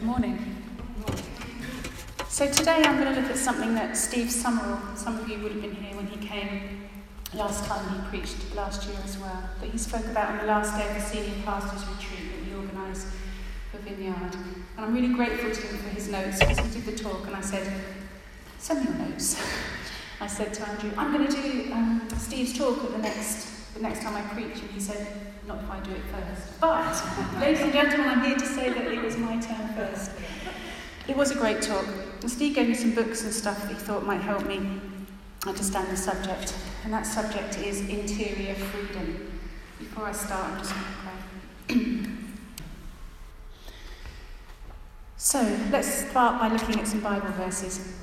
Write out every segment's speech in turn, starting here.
Good morning. So today I'm going to look at something that Steve Summerall, some of you would have been here when he came last time he preached last year as well, that he spoke about on the last day of the senior pastors retreat that he organised for Vineyard. And I'm really grateful to him for his notes because he did the talk and I said, send me your notes. I said to Andrew, I'm going to do um, Steve's talk at the next, the next time I preach. And he said, not if I do it first. But, ladies and gentlemen, I'm here to say that it was my turn first. It was a great talk. And Steve gave me some books and stuff that he thought might help me understand the subject. And that subject is interior freedom. Before I start, I'm just going to pray. so, let's start by looking at some Bible verses.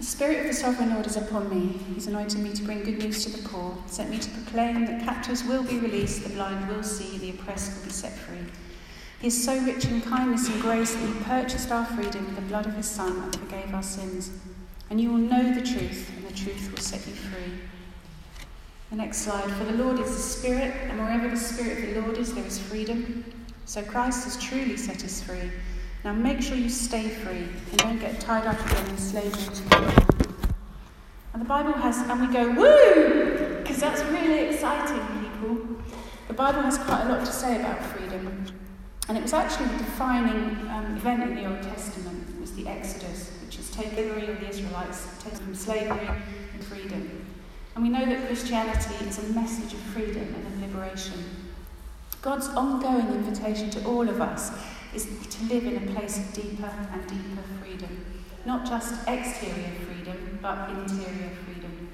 The Spirit of the Sovereign Lord is upon me. He's anointed me to bring good news to the poor, sent me to proclaim that captives will be released, the blind will see, the oppressed will be set free. He is so rich in kindness and grace that he purchased our freedom with the blood of his Son and forgave our sins. And you will know the truth, and the truth will set you free. The next slide. For the Lord is the Spirit, and wherever the Spirit of the Lord is, there is freedom. So Christ has truly set us free. Now make sure you stay free and don't get tied up again in slavery And the Bible has, and we go, woo! Because that's really exciting, people. The Bible has quite a lot to say about freedom. And it was actually the defining um, event in the Old Testament, was the Exodus, which is taken the Israelites taken from slavery and freedom. And we know that Christianity is a message of freedom and of liberation. God's ongoing invitation to all of us is to live in a place of deeper and deeper freedom. Not just exterior freedom, but interior freedom.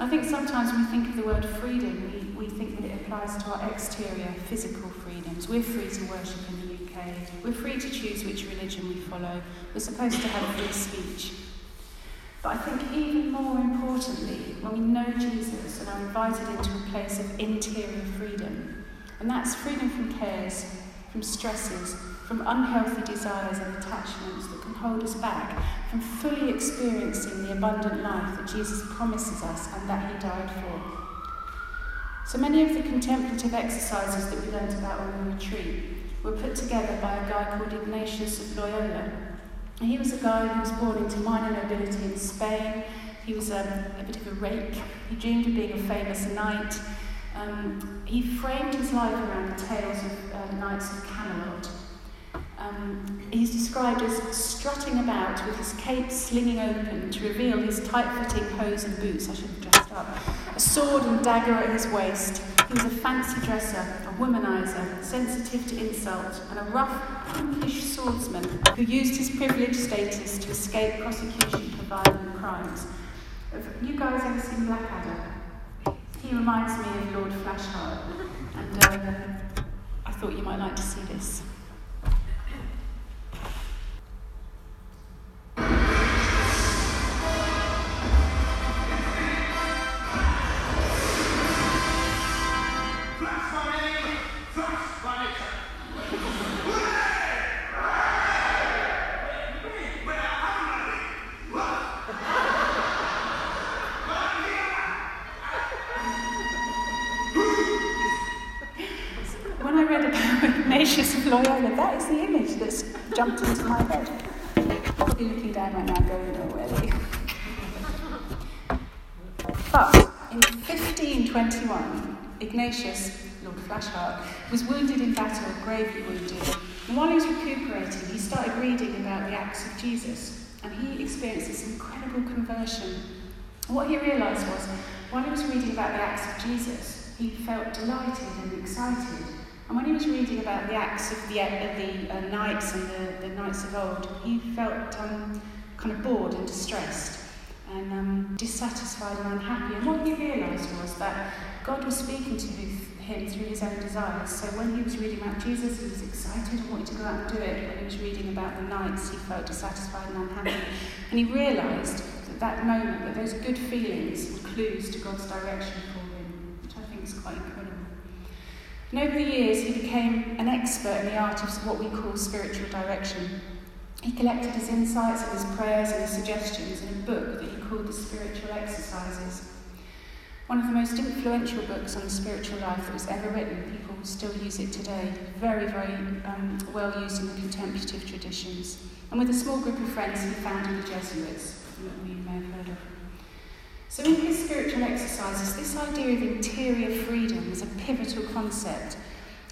I think sometimes when we think of the word freedom, we, we think that it applies to our exterior physical freedoms. We're free to worship in the UK. We're free to choose which religion we follow. We're supposed to have free speech. But I think even more importantly, when we know Jesus and are invited into a place of interior freedom, and that's freedom from cares, from stresses, from unhealthy desires and attachments that can hold us back from fully experiencing the abundant life that Jesus promises us and that He died for. So many of the contemplative exercises that we learned about on the retreat were put together by a guy called Ignatius of Loyola. He was a guy who was born into minor nobility in Spain. He was a, a bit of a rake. He dreamed of being a famous knight. Um, he framed his life around the tales of uh, knights of Camelot. Um, he's described as strutting about with his cape slinging open to reveal his tight-fitting hose and boots. I should have dressed up. A sword and dagger at his waist. He was a fancy dresser, a womanizer, sensitive to insult, and a rough, punkish swordsman who used his privileged status to escape prosecution for violent crimes. Have you guys ever seen Blackadder? He reminds me of Lord Flashheart, and um, I thought you might like to see this. Loyola. That is the image that's jumped into my head. Probably looking down right now, going, really? But in 1521, Ignatius, Lord Flashheart, was wounded in battle, gravely wounded. And while he was recuperating, he started reading about the acts of Jesus, and he experienced this incredible conversion. what he realised was, while he was reading about the acts of Jesus, he felt delighted and excited. And when he was reading about the acts of the, the uh, knights and the, the knights of old, he felt um, kind of bored and distressed and um, dissatisfied and unhappy. And what he realised was that God was speaking to him through his own desires. So when he was reading about Jesus, he was excited and wanted to go out and do it. When he was reading about the knights, he felt dissatisfied and unhappy. And he realised that that moment, that those good feelings were clues to God's direction for him, which I think is quite. And over the years, he became an expert in the art of what we call spiritual direction. He collected his insights and his prayers and his suggestions in a book that he called The Spiritual Exercises. One of the most influential books on the spiritual life that was ever written. People still use it today. Very, very um, well used in the contemplative traditions. And with a small group of friends, he founded the Jesuits, that you may have heard of. So, in his spiritual exercises, this idea of interior freedom is a pivotal concept.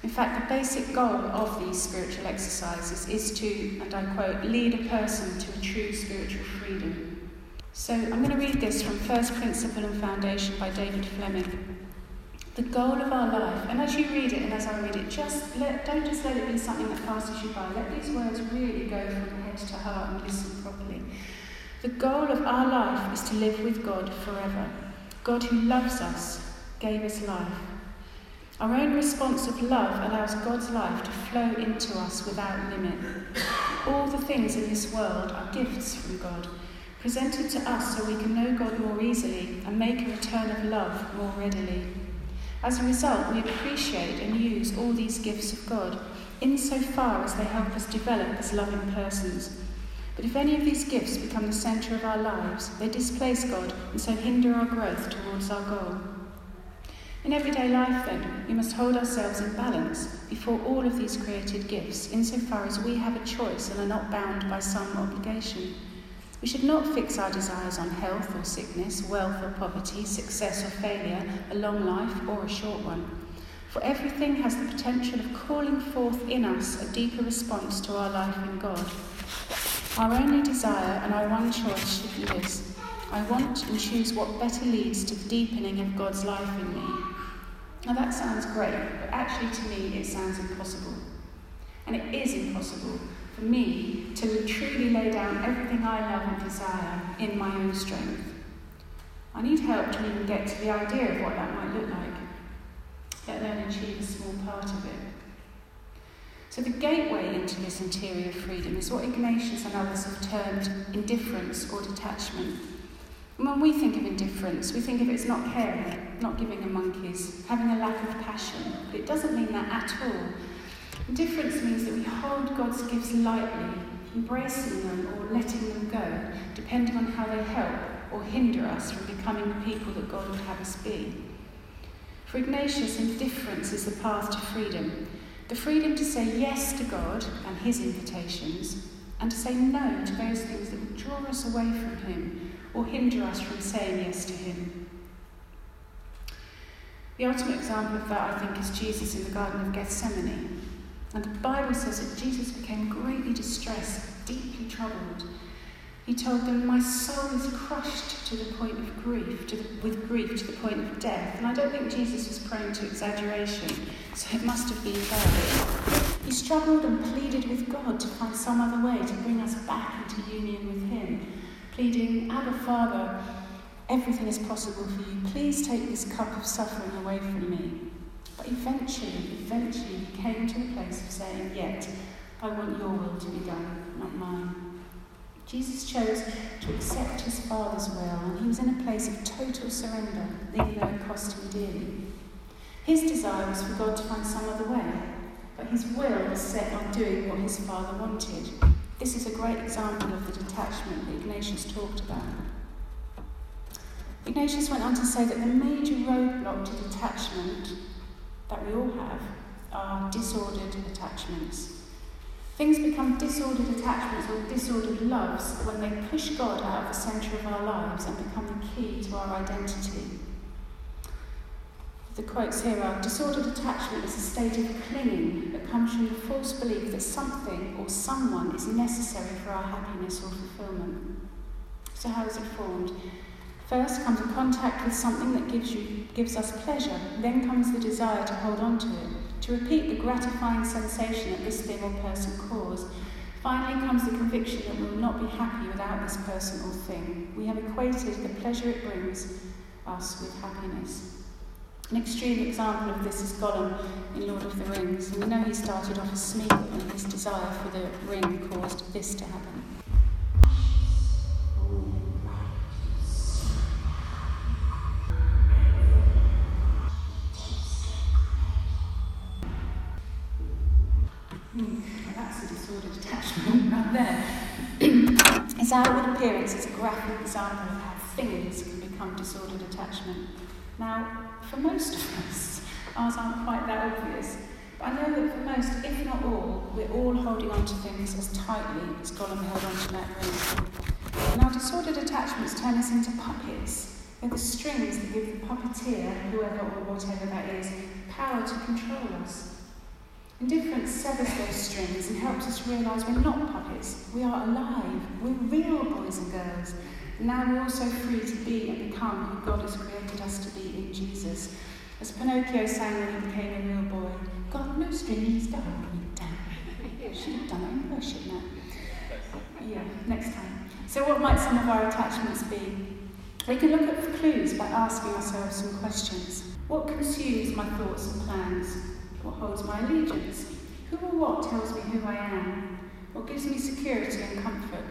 In fact, the basic goal of these spiritual exercises is to, and I quote, lead a person to a true spiritual freedom. So I'm going to read this from First Principle and Foundation by David Fleming. The goal of our life, and as you read it and as I read it, just let, don't just let it be something that passes you by. Let these words really go from head to heart and listen properly. The goal of our life is to live with God forever. God who loves us gave us life. Our own response of love allows God's life to flow into us without limit. All the things in this world are gifts from God presented to us so we can know God more easily and make a return of love more readily. As a result, we appreciate and use all these gifts of God insofar as they help us develop as loving persons. But if any of these gifts become the centre of our lives, they displace God and so hinder our growth towards our goal. In everyday life, then, we must hold ourselves in balance before all of these created gifts, insofar as we have a choice and are not bound by some obligation. We should not fix our desires on health or sickness, wealth or poverty, success or failure, a long life or a short one. For everything has the potential of calling forth in us a deeper response to our life in God. Our only desire and our one choice should be this I want and choose what better leads to the deepening of God's life in me. Now that sounds great, but actually to me it sounds impossible. And it is impossible for me to truly lay down everything I love and desire in my own strength. I need help to even get to the idea of what that might look like, let alone achieve a small part of it. So, the gateway into this interior freedom is what Ignatius and others have termed indifference or detachment. And when we think of indifference, we think of it as not caring, not giving a monkey's, having a lack of passion. But it doesn't mean that at all. Indifference means that we hold God's gifts lightly, embracing them or letting them go, depending on how they help or hinder us from becoming the people that God would have us be. For Ignatius, indifference is the path to freedom the freedom to say yes to God and His invitations, and to say no to those things that would draw us away from Him or hinder us from saying yes to Him. The ultimate example of that, I think, is Jesus in the Garden of Gethsemane. And the Bible says that Jesus became greatly distressed, deeply troubled. He told them, My soul is crushed to the point of grief, the, with grief to the point of death. And I don't think Jesus was prone to exaggeration, so it must have been bad. He struggled and pleaded with God to find some other way to bring us back into union with Him, pleading, Abba, Father, everything is possible for you. Please take this cup of suffering away from me. But eventually, eventually, he came to the place of saying, Yet, I want your will to be done, not mine. Jesus chose to accept his Father's will, and he was in a place of total surrender, even though it cost him dearly. His desire was for God to find some other way, but his will was set on doing what his Father wanted. This is a great example of the detachment that Ignatius talked about. Ignatius went on to say that the major roadblock to detachment that we all have are disordered attachments. Things become disordered attachments or disordered loves when they push God out of the centre of our lives and become the key to our identity. The quotes here are Disordered attachment is a state of clinging that comes from the false belief that something or someone is necessary for our happiness or fulfillment. So, how is it formed? First comes a contact with something that gives, you, gives us pleasure, then comes the desire to hold on to it, to repeat the gratifying sensation that this thing or person caused. Finally comes the conviction that we will not be happy without this person or thing. We have equated the pleasure it brings us with happiness. An extreme example of this is Gollum in Lord of the Rings. And we know he started off as Smeagol, and his desire for the ring caused this to happen. Its outward appearance is a graphic example of how things can become disordered attachment. Now, for most of us, ours aren't quite that obvious, but I know that for most, if not all, we're all holding on to things as tightly as Gollum held on to that ring. And our disordered attachments turn us into puppets. They're the strings that give the puppeteer, whoever or whatever that is, power to control us. Indifference severs those strings and helps us realise we're not puppets. We are alive. We're real boys and girls. Now we're also free to be and become who God has created us to be in Jesus. As Pinocchio sang when he became a real boy, God no strings me down. Should have done it worship now. Yeah, next time. So what might some of our attachments be? We can look at clues by asking ourselves some questions. What consumes my thoughts and plans? What holds my allegiance? Who or what tells me who I am? What gives me security and comfort?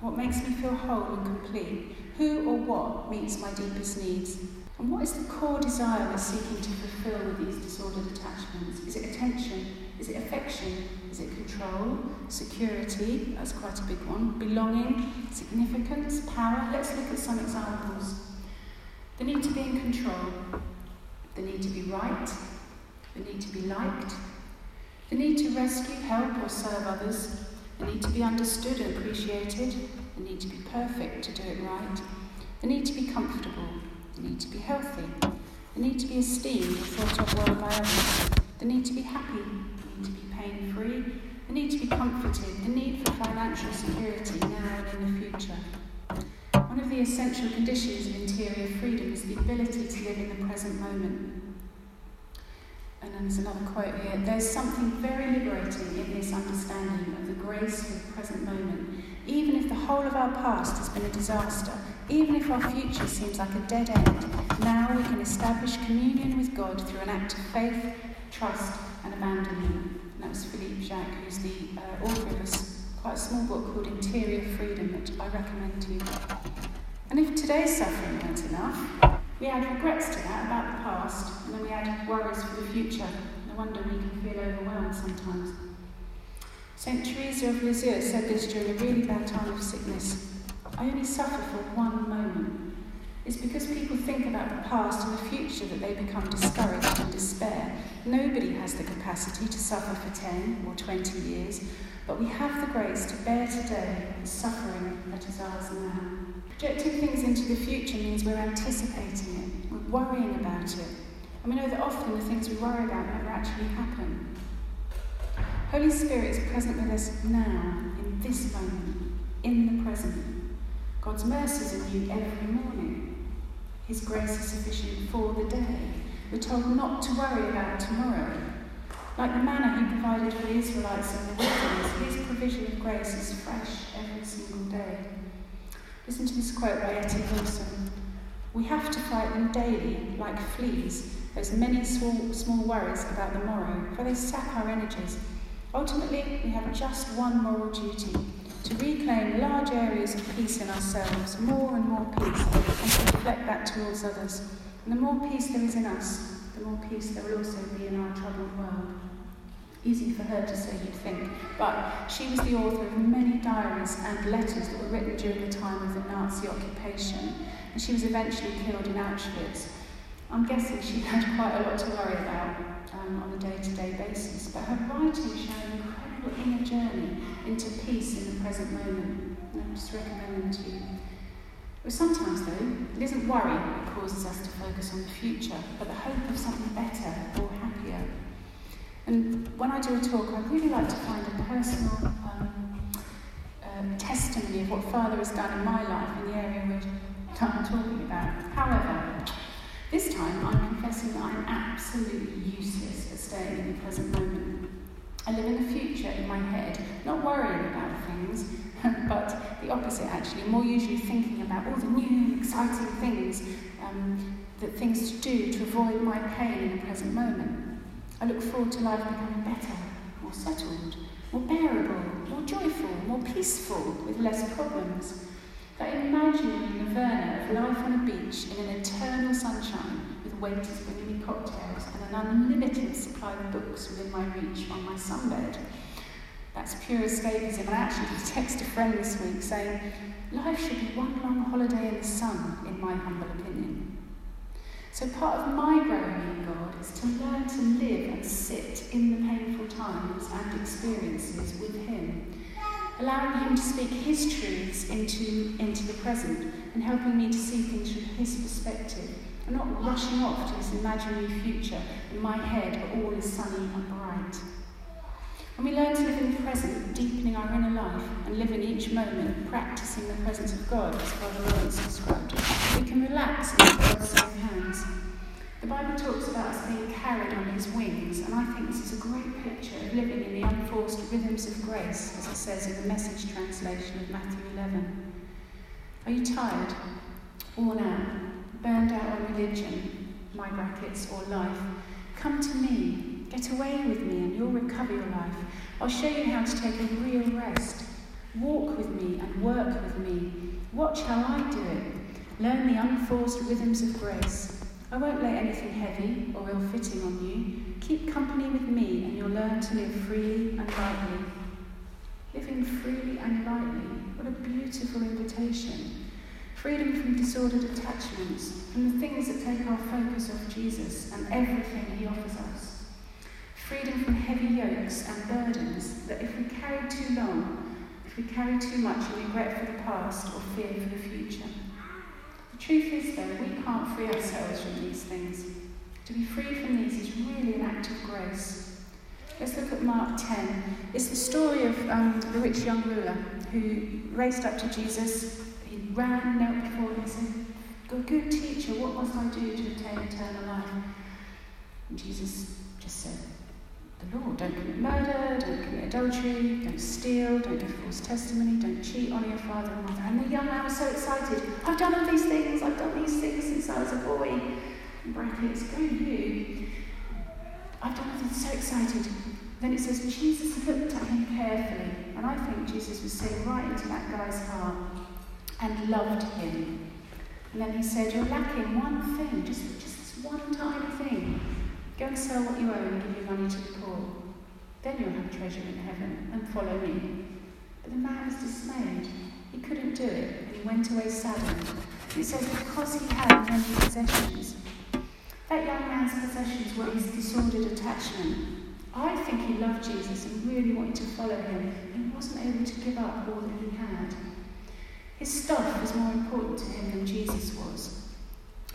What makes me feel whole and complete? Who or what meets my deepest needs? And what is the core desire we're seeking to fulfill with these disordered attachments? Is it attention? Is it affection? Is it control? Security? That's quite a big one. Belonging? Significance? Power? Let's look at some examples. The need to be in control. The need to be right the need to be liked, the need to rescue, help, or serve others, the need to be understood and appreciated, the need to be perfect to do it right, the need to be comfortable, the need to be healthy, the need to be esteemed or thought of well by others, the need to be happy, the need to be pain free, the need to be comforted, the need for financial security now and in the future. One of the essential conditions of interior freedom is the ability to live in the present moment. And then there's another quote here there's something very liberating in this understanding of the grace of the present moment. Even if the whole of our past has been a disaster, even if our future seems like a dead end, now we can establish communion with God through an act of faith, trust, and abandonment. And that was Philippe Jacques, who's the uh, author of a quite a small book called Interior Freedom which I recommend to you. And if today's suffering weren't enough, we add regrets to that about the past, and then we add worries for the future. No wonder we can feel overwhelmed sometimes. St. Teresa of Lisieux said this during a really bad time of sickness. I only suffer for one moment. It's because people think about the past and the future that they become discouraged and despair. Nobody has the capacity to suffer for 10 or 20 years, but we have the grace to bear today the suffering that is ours now. Projecting things into the future means we're anticipating it, we're worrying about it. And we know that often the things we worry about never actually happen. Holy Spirit is present with us now, in this moment, in the present. God's mercies are new every morning. His grace is sufficient for the day. We're told not to worry about tomorrow. Like the manna he provided for the Israelites in the wilderness, his provision of grace is fresh every single day. Listen to this quote by Etty Hillesum. We have to fight them daily, like fleas, those many small, small worries about the morrow, for they sap our energies. Ultimately, we have just one moral duty to reclaim large areas of peace in ourselves, more and more peace, and to reflect that towards others. And the more peace there is in us, the more peace there will also be in our troubled world. Easy for her to say, you'd think. But she was the author of many diaries and letters that were written during the time of the Nazi occupation, and she was eventually killed in Auschwitz. I'm guessing she had quite a lot to worry about um, on a day to day basis, but her writing showed inner journey into peace in the present moment. I just recommend to you. But sometimes, though, it isn't worry that causes us to focus on the future, but the hope of something better or happier. And when I do a talk, I really like to find a personal um, uh, testimony of what Father has done in my life in the area which I'm talking about. However, this time I'm confessing that I'm absolutely useless at staying in the present moment. I live in the future in my head, not worrying about things, but the opposite actually, more usually thinking about all the new, exciting things, um, that things to do to avoid my pain in the present moment. I look forward to life becoming better, more settled, more bearable, more joyful, more peaceful, with less problems. That the nirvana of life on a beach in an eternal sunshine with waiters bringing me cocktails an unlimited supply of books within my reach on my sunbed. That's pure escapism. And I actually texted a friend this week saying, life should be one long holiday in the sun, in my humble opinion. So, part of my growing in God is to learn to live and sit in the painful times and experiences with Him, allowing Him to speak His truths into, into the present and helping me to see things from His perspective and not rushing off to this imaginary future in my head where all is sunny and bright. When we learn to live in the present, deepening our inner life and living each moment, practicing the presence of God, as Father Lawrence described, we can relax in God's hands. The Bible talks about us being carried on his wings, and I think this is a great picture of living in the unforced rhythms of grace, as it says in the message translation of Matthew 11. Are you tired, worn out, burned out on religion, my brackets, or life? Come to me, Get away with me and you'll recover your life. I'll show you how to take a real rest. Walk with me and work with me. Watch how I do it. Learn the unforced rhythms of grace. I won't lay anything heavy or ill fitting on you. Keep company with me and you'll learn to live freely and lightly. Living freely and lightly. What a beautiful invitation. Freedom from disordered attachments, from the things that take our focus off Jesus and everything he offers us freedom from heavy yokes and burdens that if we carry too long, if we carry too much in regret for the past or fear for the future. The truth is, though, we can't free ourselves from these things. To be free from these is really an act of grace. Let's look at Mark 10. It's the story of um, the rich young ruler who raced up to Jesus. Ran, knelt before him, and said, Good teacher, what must I do to attain eternal life? And Jesus just said, the law. Don't commit murder, don't commit adultery, don't steal, don't give false testimony, don't cheat, on your father and mother. And the young man was so excited. I've done all these things, I've done these things since I was a boy. In brackets, go you. I've done all so excited. Then it says, Jesus looked at him carefully. And I think Jesus was saying right into that guy's heart and loved him. And then he said, You're lacking one thing, just, just this one tiny thing. Go and sell what you own and give your money to the poor. Then you'll have treasure in heaven, and follow me. But the man was dismayed. He couldn't do it, and he went away saddened. It says, because he had many possessions. That young man's possessions were his disordered attachment. I think he loved Jesus and really wanted to follow him, he wasn't able to give up all that he had. His stuff was more important to him than Jesus was.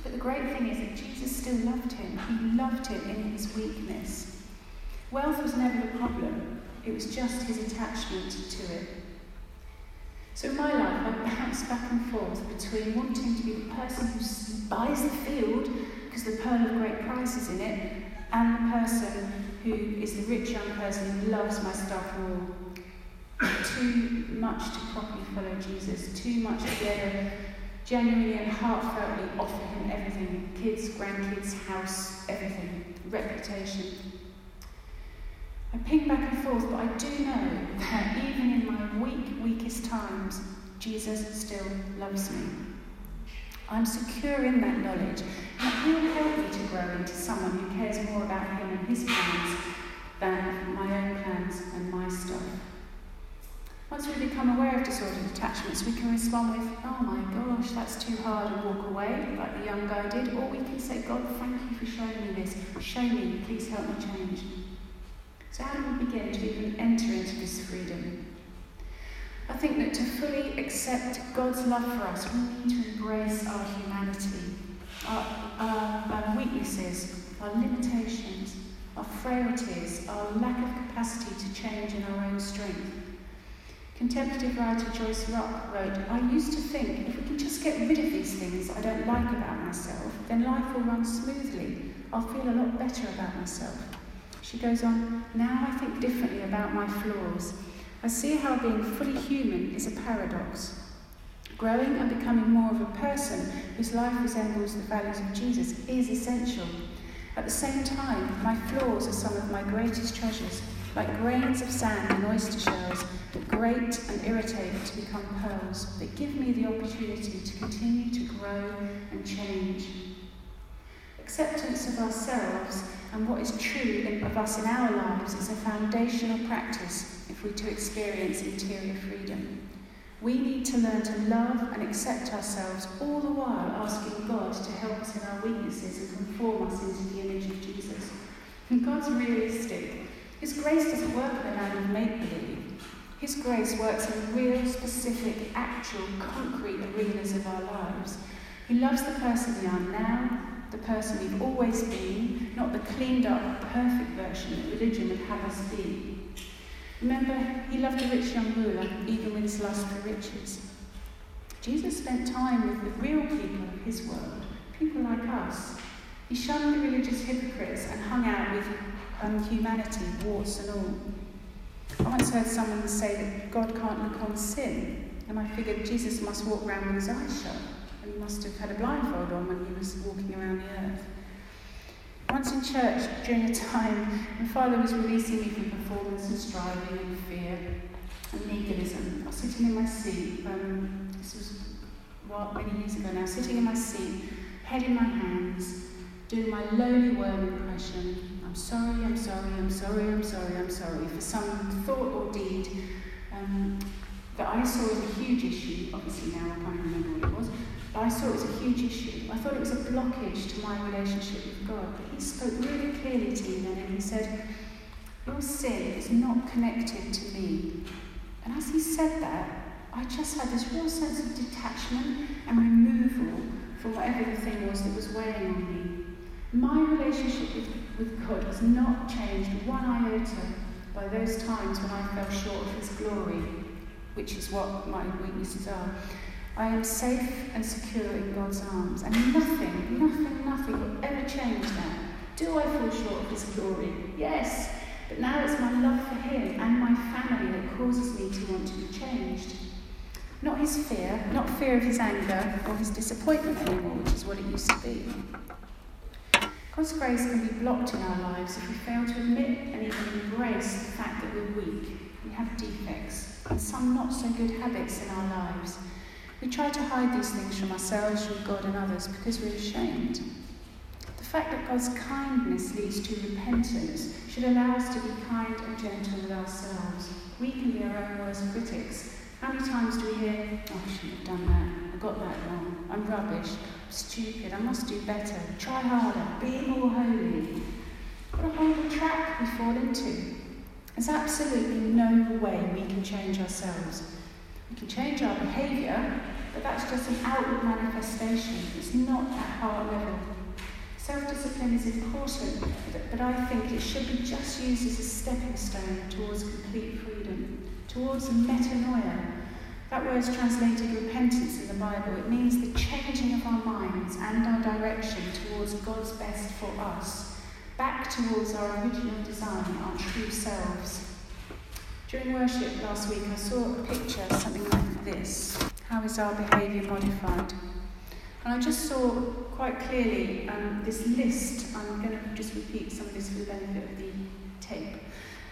But the great thing is that Jesus still loved him. He loved him in his weakness. Wealth was never the problem, it was just his attachment to it. So in my life, I bounce back and forth between wanting to be the person who buys the field because the pearl of great price is in it, and the person who is the rich young person who loves my stuff more. Too much to properly follow Jesus, too much to be able genuinely and heartfeltly offer him everything kids, grandkids, house, everything, reputation. I ping back and forth, but I do know that even in my weak, weakest times, Jesus still loves me. I'm secure in that knowledge, and He'll help me to grow into someone who cares more about Him and His plans than my own plans and my stuff. Once we become aware of disordered attachments, we can respond with, oh my gosh, that's too hard, and walk away, like the young guy did. Or we can say, God, thank you for showing me this. Show me, please help me change. So, how do we begin to even enter into this freedom? I think that to fully accept God's love for us, we need to embrace our humanity, our, our, our weaknesses, our limitations, our frailties, our lack of capacity to change in our own strength. Contemplative writer Joyce Rupp wrote, I used to think if we can just get rid of these things I don't like about myself, then life will run smoothly. I'll feel a lot better about myself. She goes on, Now I think differently about my flaws. I see how being fully human is a paradox. Growing and becoming more of a person whose life resembles the values of Jesus is essential. At the same time, my flaws are some of my greatest treasures like grains of sand in oyster shells that grate and irritate to become pearls, that give me the opportunity to continue to grow and change. Acceptance of ourselves and what is true of us in our lives is a foundational practice if we're to experience interior freedom. We need to learn to love and accept ourselves all the while asking God to help us in our weaknesses and conform us into the image of Jesus. And God's realistic. His grace doesn't work in a land of make believe. His grace works in real, specific, actual, concrete arenas of our lives. He loves the person we are now, the person we've always been, not the cleaned up, perfect version that religion would have us be. Remember, he loved a rich young ruler, even with his lust for riches. Jesus spent time with the real people of his world, people like us. He shunned the religious hypocrites and hung out with um, humanity, warts and all. I once heard someone say that God can't look on sin, and I figured Jesus must walk around with his eyes shut, and he must have had a blindfold on when he was walking around the earth. Once in church, during a time my father was releasing me from performance and striving and fear and legalism, I was sitting in my seat. Um, this was well, many years ago now, sitting in my seat, head in my hands, doing my lowly worm impression. I'm sorry, I'm sorry, I'm sorry, I'm sorry, I'm sorry for some thought or deed um, that I saw as a huge issue. Obviously, now I can't remember what it was. But I saw it as a huge issue. I thought it was a blockage to my relationship with God. But he spoke really clearly to me then and he said, Your sin is not connected to me. And as he said that, I just had this real sense of detachment and removal from whatever the thing was that was weighing on me. My relationship with, God has not changed one iota by those times when I fell short of his glory, which is what my weaknesses are. I am safe and secure in God's arms, and nothing, nothing, nothing will ever change that. Do I fall short of His glory? Yes, but now it's my love for Him and my family that causes me to want to be changed. Not His fear, not fear of His anger or His disappointment anymore, which is what it used to be. God's grace can be blocked in our lives if we fail to admit and even embrace the fact that we're weak, we have defects, and some not so good habits in our lives. We try to hide these things from ourselves, from God, and others because we're ashamed. The fact that God's kindness leads to repentance should allow us to be kind and gentle with ourselves. We can be our own worst critics. How many times do we hear, oh, I shouldn't have done that, I got that wrong, I'm rubbish, I'm stupid, I must do better, try harder, be more holy. What a horrible trap we fall into. There's absolutely no way we can change ourselves. We can change our behaviour, but that's just an outward manifestation. It's not at heart level. Self discipline is important, but I think it should be just used as a stepping stone towards complete freedom, towards metanoia. That word is translated repentance in the Bible. It means the changing of our minds and our direction towards God's best for us, back towards our original design, our true selves. During worship last week, I saw a picture, of something like this. How is our behaviour modified? And I just saw quite clearly um, this list. I'm going to just repeat some of this for the benefit of the tape.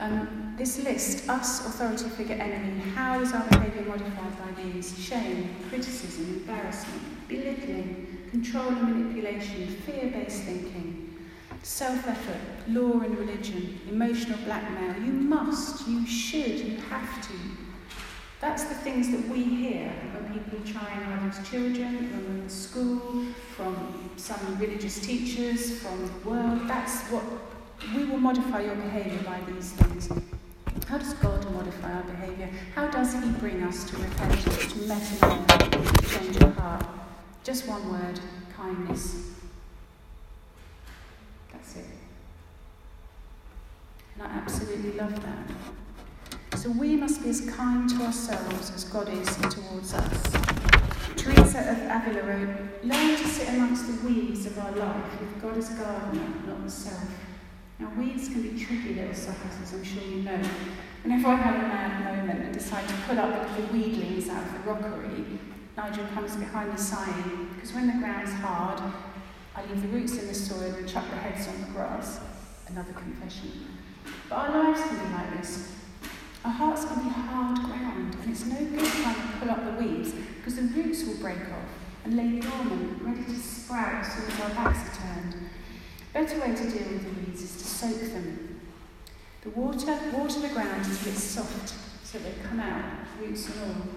Um, this list, us, authority figure, enemy, how is our behaviour modified by these? Shame, criticism, embarrassment, belittling, control and manipulation, fear based thinking, self effort, law and religion, emotional blackmail. You must, you should, you have to. That's the things that we hear when people try and either as children, we're in school, from some religious teachers, from the world. That's what we will modify your behaviour by these things. How does God modify our behaviour? How does He bring us to repentance, to metanoia, to change of heart? Just one word kindness. That's it. And I absolutely love that. So we must be as kind to ourselves as God is towards us. Teresa of Avila wrote, Learn to sit amongst the weeds of our life with God as gardener, not the self. Now, weeds can be tricky little suckers, as I'm sure you know. Whenever I have a mad moment and decide to pull up the weedlings out of the rockery, Nigel comes behind me sighing, because when the ground's hard, I leave the roots in the soil and chuck the heads on the grass. Another confession. But our lives can be like this. Our hearts can be hard ground, and it's no good trying to pull up the weeds because the roots will break off and lay dormant, ready to sprout as soon as our backs are turned. Better way to deal with the weeds is to soak them. The water, water the ground until it's soft, so they come out, roots and all.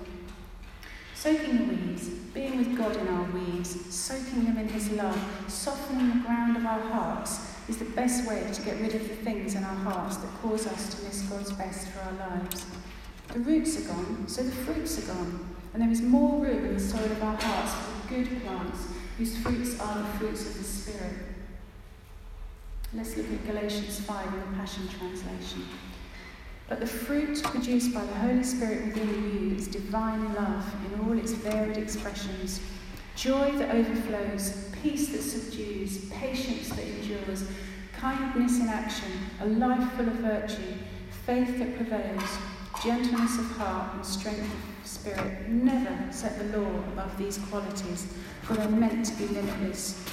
Soaking the weeds, being with God in our weeds, soaking them in His love, softening the ground of our hearts is the best way to get rid of the things in our hearts that cause us to miss God's best for our lives. The roots are gone, so the fruits are gone, and there is more room in the soil of our hearts for good plants whose fruits are the fruits of the Spirit. Let's look at Galatians 5 in the Passion Translation. But the fruit produced by the Holy Spirit within you is divine love in all its varied expressions joy that overflows, peace that subdues, patience that endures, kindness in action, a life full of virtue, faith that prevails, gentleness of heart, and strength of spirit. Never set the law above these qualities, for they're meant to be limitless.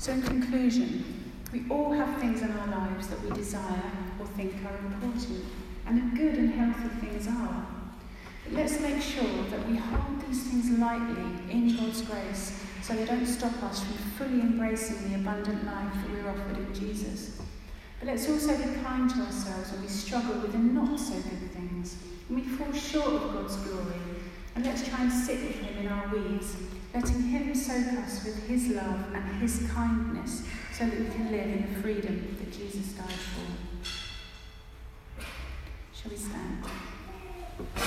So, in conclusion, we all have things in our lives that we desire or think are important, and good and healthy things are. But let's make sure that we hold these things lightly in God's grace so they don't stop us from fully embracing the abundant life that we're offered in Jesus. But let's also be kind to ourselves when we struggle with the not so good things, when we fall short of God's glory, and let's try and sit with Him in our weeds, letting Him soak us with His love and His kindness so that we can live in the freedom that Jesus died for. Shall we stand?